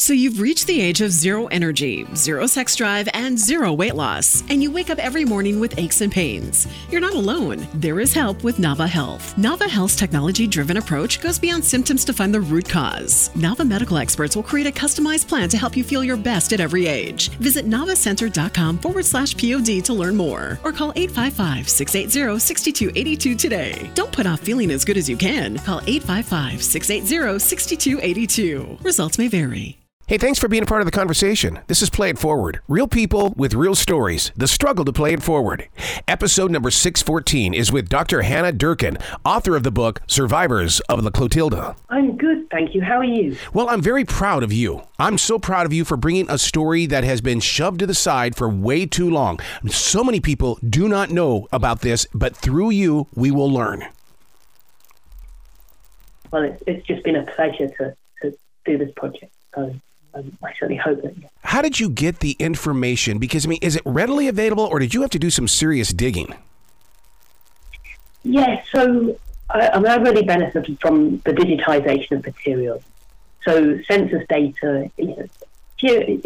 So you've reached the age of zero energy, zero sex drive, and zero weight loss, and you wake up every morning with aches and pains. You're not alone. There is help with Nava Health. Nava Health's technology driven approach goes beyond symptoms to find the root cause. Nava medical experts will create a customized plan to help you feel your best at every age. Visit navacenter.com forward slash POD to learn more, or call 855 680 6282 today. Don't put off feeling as good as you can. Call 855 680 6282. Results may vary. Hey, thanks for being a part of the conversation. This is Play It Forward. Real people with real stories. The struggle to play it forward. Episode number 614 is with Dr. Hannah Durkin, author of the book Survivors of La Clotilda. I'm good, thank you. How are you? Well, I'm very proud of you. I'm so proud of you for bringing a story that has been shoved to the side for way too long. So many people do not know about this, but through you, we will learn. Well, it's, it's just been a pleasure to, to do this project. So I certainly hope that. How did you get the information? Because, I mean, is it readily available or did you have to do some serious digging? Yeah, so I, I mean, I really benefited from the digitization of materials. So census data, you know,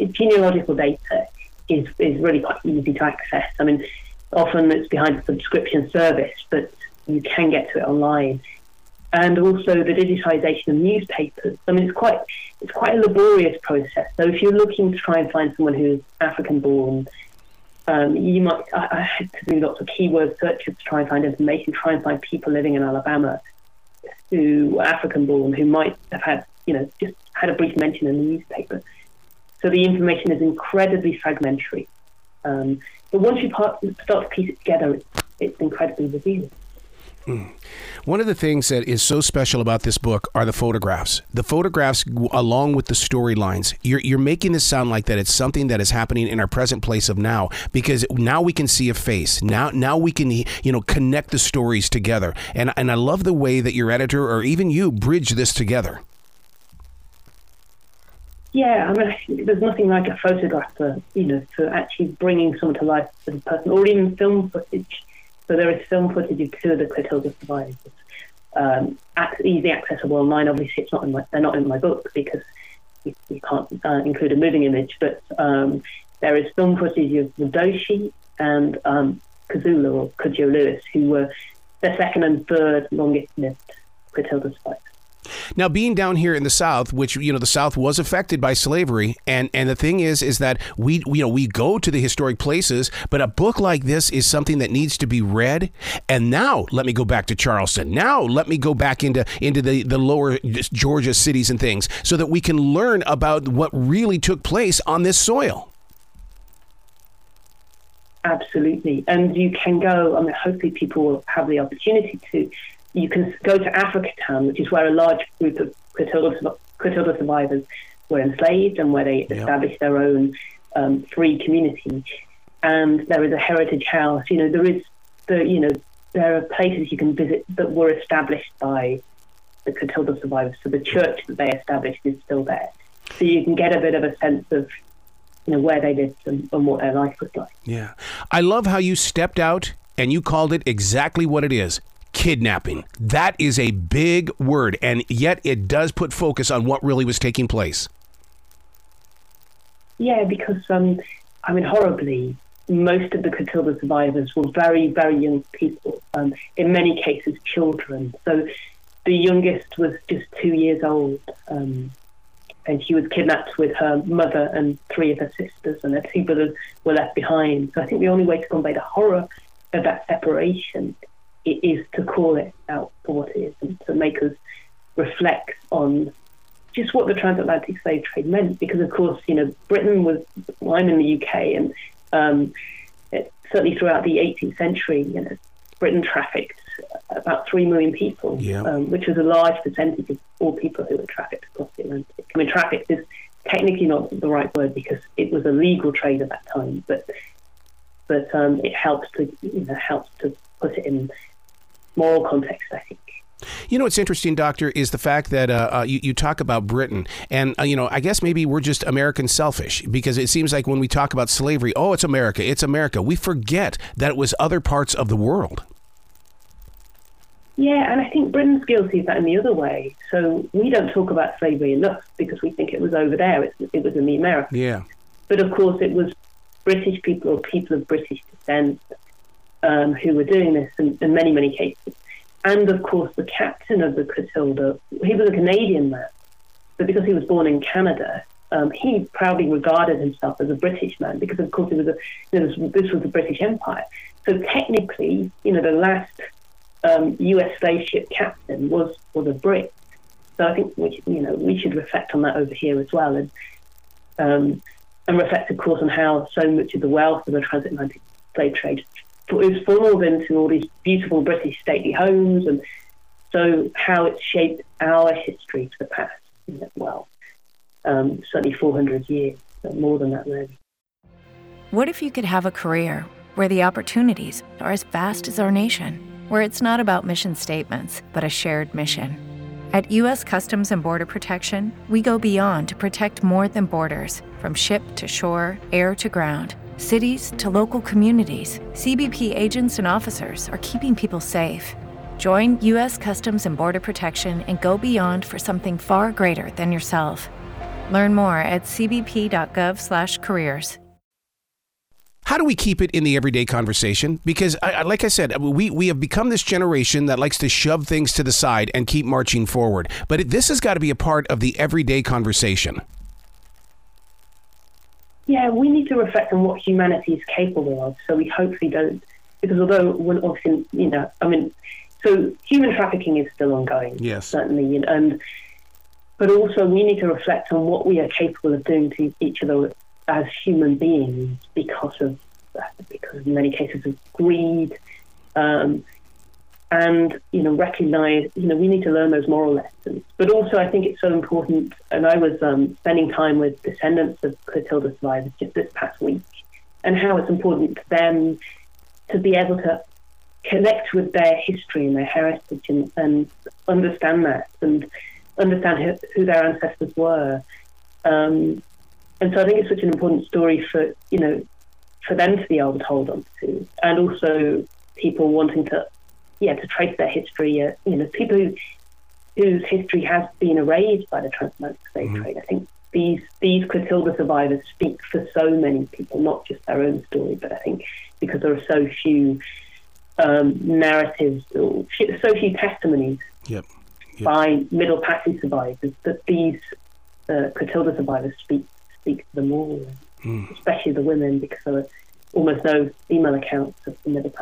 genealogical data is, is really quite easy to access. I mean, often it's behind a subscription service, but you can get to it online and also the digitization of newspapers. I mean, it's quite it's quite a laborious process. So if you're looking to try and find someone who's African born, um, you might I, I, had to do lots of keyword searches to try and find information, try and find people living in Alabama who are African born who might have had you know just had a brief mention in the newspaper. So the information is incredibly fragmentary. Um, but once you part, start to piece it together, it's incredibly revealing. Mm. One of the things that is so special about this book are the photographs. The photographs, along with the storylines, you're, you're making this sound like that it's something that is happening in our present place of now because now we can see a face. Now, now we can you know connect the stories together. And and I love the way that your editor or even you bridge this together. Yeah, I mean, there's nothing like a photographer, you know, for actually bringing someone to life a person, or even film footage so there is film footage of two of the Clotilda survivors, um, easily accessible online. Obviously, it's not in my, they're not in my book because you, you can't uh, include a moving image. But um, there is film footage of Redoshi and um, Kossola or Cudjo Lewis, who were the second and third longest lived Clotilda survivors. Now, being down here in the South, which you know the South was affected by slavery, and and the thing is, is that we you know we go to the historic places, but a book like this is something that needs to be read. And now, let me go back to Charleston. Now, let me go back into into the the lower Georgia cities and things, so that we can learn about what really took place on this soil. Absolutely, and you can go. I mean, hopefully, people will have the opportunity to you can go to Africa Town, which is where a large group of Clotilda survivors were enslaved and where they established their own um, free community. And there is a heritage house. You know, there is the you know there are places you can visit that were established by the Clotilda survivors. So the church that they established is still there. So you can get a bit of a sense of you know where they lived and, and what their life was like. Yeah, I love how you stepped out and you called it exactly what it is kidnapping. That is a big word, and yet it does put focus on what really was taking place. Yeah, because um, I mean, horribly, most of the Clotilda survivors were very, very young people. Um, in many cases, children. So the youngest was just two years old, um, and she was kidnapped with her mother and three of her sisters, and her two brothers were left behind. So I think the only way to convey the horror of that separation it is to call it out for what it is and to make us reflect on just what the transatlantic slave trade meant. Because, of course, you know, Britain was, well, I'm in the UK, and um, it, certainly throughout the 18th century, you know, Britain trafficked about 3 million people, yeah. um, which was a large percentage of all people who were trafficked across the Atlantic. I mean, trafficked is technically not the right word because it was a legal trade at that time, but but um, it helps to you know helps to put it in moral context, I think. You know what's interesting, Doctor, is the fact that uh, uh, you, you, talk about Britain, and uh, you know I guess maybe we're just American selfish because it seems like when we talk about slavery, oh, it's America, it's America. We forget that it was other parts of the world. Yeah, and I think Britain's guilty of that in the other way. So we don't talk about slavery enough because we think it was over there, it, it was in the Americas. Yeah. But of course, it was British people or people of British descent um, who were doing this in, in, many, many cases. And of course, the captain of the Clotilda, he was a Canadian man, but because he was born in Canada, um, he proudly regarded himself as a British man because, of course, it was a, you know, this, this was the British Empire. So technically, you know, the last um, U.S. slave ship captain was was a Brit. So I think we, you know, we should reflect on that over here as well, and um, and reflect, of course, on how so much of the wealth of the transatlantic slave trade is funneled into all these beautiful British stately homes, and so how it's shaped our history to the past as well. Um, certainly 400 years, more than that, really. What if you could have a career where the opportunities are as vast as our nation? where it's not about mission statements, but a shared mission. At U.S. Customs and Border Protection, we go beyond to protect more than borders from ship to shore, air to ground, cities to local communities. CBP agents and officers are keeping people safe. Join U.S. Customs and Border Protection and go beyond for something far greater than yourself. Learn more at cbp.gov/careers. How do we keep it in the everyday conversation? Because, I, like I said, we, we have become this generation that likes to shove things to the side and keep marching forward. But it, this has got to be a part of the everyday conversation. Yeah, we need to reflect on what humanity is capable of, so we hopefully don't. Because although, we're obviously, you know, I mean, so human trafficking is still ongoing. Yes, certainly, and but also we need to reflect on what we are capable of doing to each other as human beings because of because in many cases of greed, um, and you know recognize you know we need to learn those moral lessons. But also, I think it's so important. And I was um, spending time with descendants of Clotilda survivors just this past week, and how it's important for them to be able to connect with their history and their heritage and, and understand that and understand who, who their ancestors were. Um, and so I think it's such an important story for you know for them to be able to hold on to, and also people wanting to yeah to trace their history. Uh, you know, people who, whose history has been erased by the transatlantic slave mm-hmm. trade. I think these these Clotilda survivors speak for so many people, not just their own story, but I think because there are so few um, narratives or so few testimonies yep. Yep. by Middle Passage survivors that these uh, Clotilda survivors speak speak to them all, mm. especially the women, because there almost no email accounts of the middle.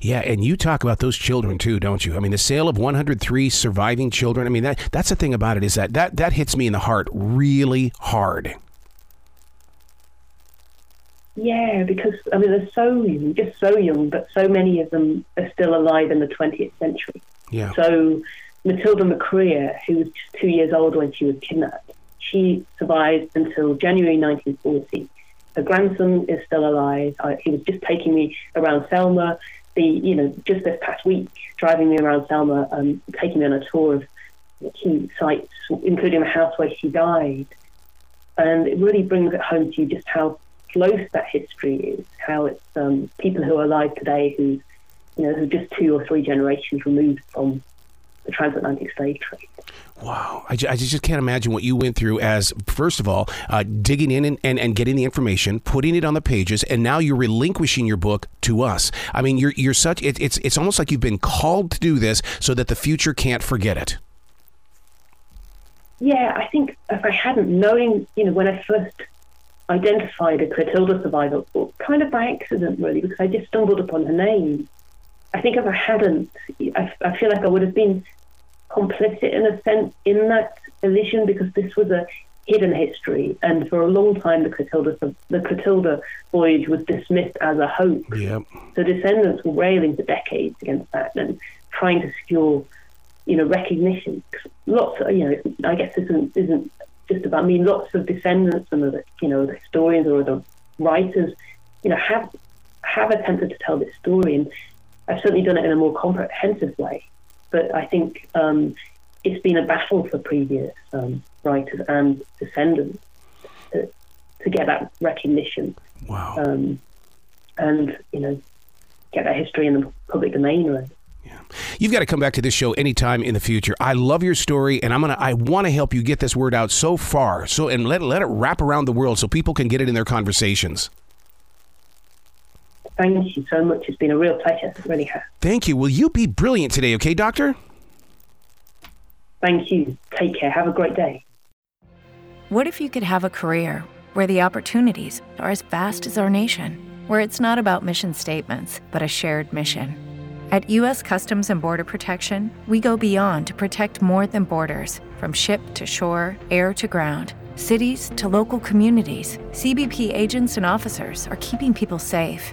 Yeah, and you talk about those children too, don't you? I mean, the sale of 103 surviving children. I mean, that that's the thing about it is that that that hits me in the heart really hard. Yeah, because I mean, they're so young, just so young, but so many of them are still alive in the 20th century. Yeah. So Matilda McCrea, who was just two years old when she was kidnapped, she survived until January 1940. Her grandson is still alive. I, he was just taking me around Selma. The you know just this past week, driving me around Selma, um, taking me on a tour of key sites, including the house where she died. And it really brings it home to you just how close that history is. How it's um, people who are alive today who you know who just two or three generations removed from the transatlantic slave trade. Wow. I, I just can't imagine what you went through as, first of all, uh, digging in and, and, and getting the information, putting it on the pages, and now you're relinquishing your book to us. I mean, you're, you're such, it, it's, it's almost like you've been called to do this so that the future can't forget it. Yeah, I think if I hadn't, knowing, you know, when I first identified a Clotilda survivor, kind of by accident, really, because I just stumbled upon her name. I think if I hadn't, I, I feel like I would have been complicit in a sense in that position because this was a hidden history, and for a long time the Clotilda the Clotilda voyage was dismissed as a hoax. Yep. So descendants were railing for decades against that and trying to secure, you know, recognition. Lots, of, you know, I guess this isn't, isn't just about me. Lots of descendants and the you know the historians or the writers, you know, have have attempted to tell this story, and I've certainly done it in a more comprehensive way but I think um, it's been a battle for previous um, writers and descendants to, to, get that recognition. Wow. Um, and, you know, get that history in the public domain. Right? Yeah. you've got to come back to this show anytime in the future. I love your story, and I'm gonna I want to help you get this word out so far, so and let let it wrap around the world so people can get it in their conversations. Thank you so much. It's been a real pleasure. It really has. Thank you. Will you be brilliant today, okay, doctor? Thank you. Take care. Have a great day. What if you could have a career where the opportunities are as vast as our nation, where it's not about mission statements, but a shared mission? At U.S. Customs and Border Protection, we go beyond to protect more than borders from ship to shore, air to ground, cities to local communities. CBP agents and officers are keeping people safe.